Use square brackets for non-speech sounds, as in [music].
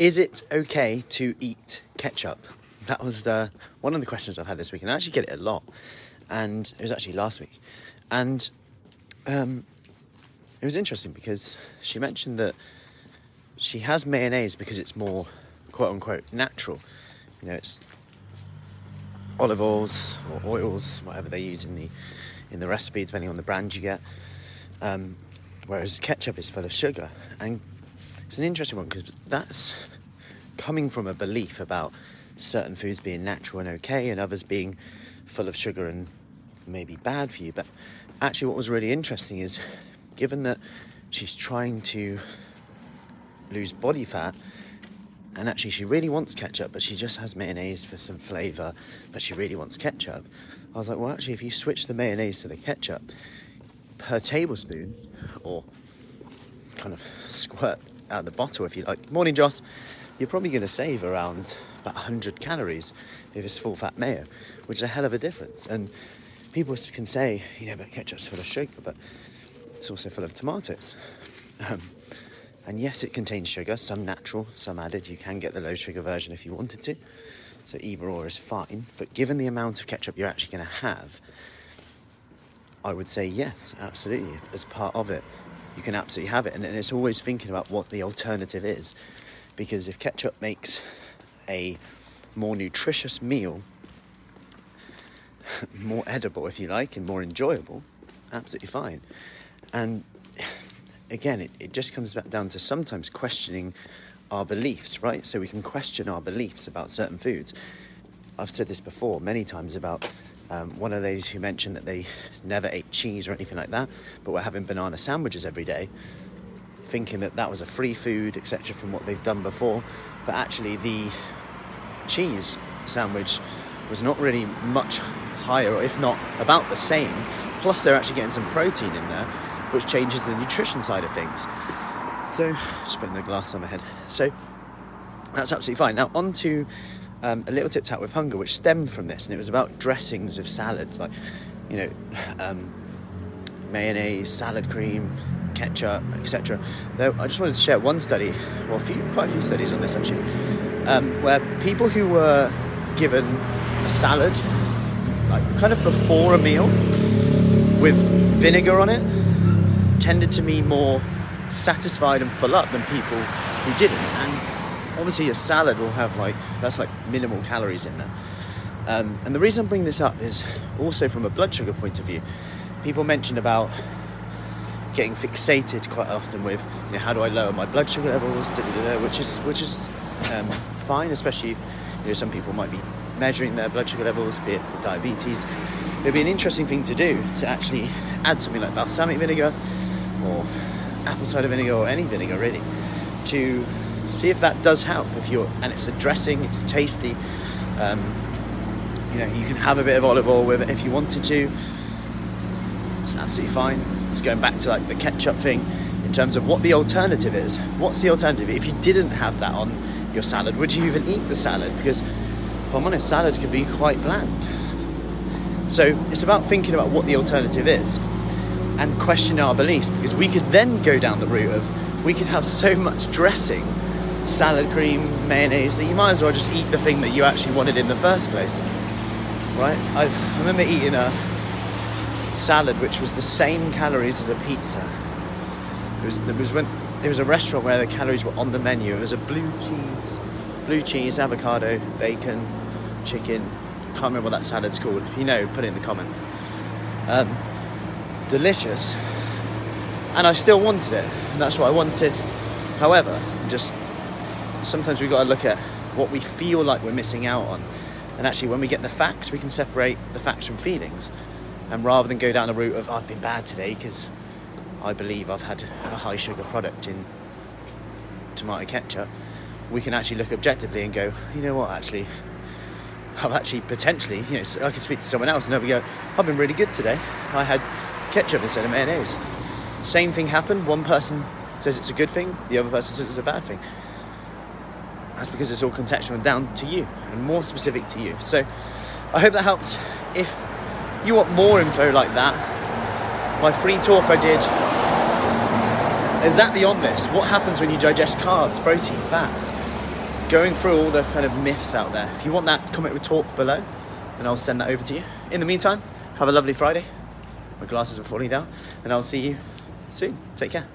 Is it okay to eat ketchup? That was the one of the questions I've had this week, and I actually get it a lot. And it was actually last week, and um, it was interesting because she mentioned that she has mayonnaise because it's more quote unquote natural. You know, it's olive oils or oils, whatever they use in the in the recipe, depending on the brand you get. Um, whereas ketchup is full of sugar, and it's an interesting one because that's coming from a belief about certain foods being natural and okay, and others being full of sugar and maybe bad for you. But actually, what was really interesting is given that she's trying to lose body fat, and actually she really wants ketchup, but she just has mayonnaise for some flavour, but she really wants ketchup. I was like, well, actually, if you switch the mayonnaise to the ketchup per tablespoon, or kind of squirt out of the bottle if you like, morning, Joss, you're probably going to save around about 100 calories if it's full fat mayo, which is a hell of a difference. And people can say, you know, but ketchup's full of sugar, but it's also full of tomatoes. Um, and yes, it contains sugar, some natural, some added. You can get the low sugar version if you wanted to. So either or is fine. But given the amount of ketchup you're actually going to have, I would say yes, absolutely. As part of it, you can absolutely have it. And, and it's always thinking about what the alternative is. Because if ketchup makes a more nutritious meal, [laughs] more edible, if you like, and more enjoyable, absolutely fine. And again, it, it just comes back down to sometimes questioning our beliefs, right? So we can question our beliefs about certain foods. I've said this before many times about um, one of those who mentioned that they never ate cheese or anything like that, but were having banana sandwiches every day, thinking that that was a free food, etc., from what they've done before. But actually, the cheese sandwich was not really much higher, or if not about the same. Plus, they're actually getting some protein in there, which changes the nutrition side of things. So, just putting the glass on my head. So, that's absolutely fine. Now, on to um, a little tip tat with hunger, which stemmed from this, and it was about dressings of salads, like, you know, [laughs] um, mayonnaise, salad cream, ketchup, etc. I just wanted to share one study, well, a few, quite a few studies on this actually, um, where people who were given a salad, like kind of before a meal, with vinegar on it, tended to be more satisfied and full up than people who didn't. And obviously, a salad will have like that's like minimal calories in there. Um, and the reason I'm bringing this up is also from a blood sugar point of view. People mentioned about getting fixated quite often with you know, how do I lower my blood sugar levels, which is which is um, fine, especially if you know some people might be measuring their blood sugar levels, be it for diabetes. It'd be an interesting thing to do to actually add something like balsamic vinegar or apple cider vinegar or any vinegar really to see if that does help. If you're and it's a dressing, it's tasty. Um, you know, you can have a bit of olive oil with it if you wanted to. It's absolutely fine. It's going back to like the ketchup thing in terms of what the alternative is. What's the alternative? If you didn't have that on your salad, would you even eat the salad? Because if I'm honest, salad can be quite bland. So it's about thinking about what the alternative is and question our beliefs because we could then go down the route of we could have so much dressing, salad cream, mayonnaise that you might as well just eat the thing that you actually wanted in the first place. Right? I, I remember eating a salad which was the same calories as a pizza. It was, it was when there was a restaurant where the calories were on the menu. It was a blue cheese, blue cheese, avocado, bacon, chicken. Can't remember what that salad's called. If you know, put it in the comments. Um, delicious, and I still wanted it. And that's what I wanted. However, just sometimes we've got to look at what we feel like we're missing out on. And actually, when we get the facts, we can separate the facts from feelings. And rather than go down the route of I've been bad today because I believe I've had a high sugar product in tomato ketchup, we can actually look objectively and go, you know what, actually, I've actually potentially, you know, I can speak to someone else and they'll go, I've been really good today. I had ketchup instead of mayonnaise. Same thing happened. One person says it's a good thing, the other person says it's a bad thing. That's because it's all contextual and down to you and more specific to you. So I hope that helps. If you want more info like that, my free talk I did exactly on this. What happens when you digest carbs, protein, fats? going through all the kind of myths out there. If you want that, comment with talk below, and I'll send that over to you. In the meantime, have a lovely Friday. My glasses are falling down, and I'll see you soon. Take care.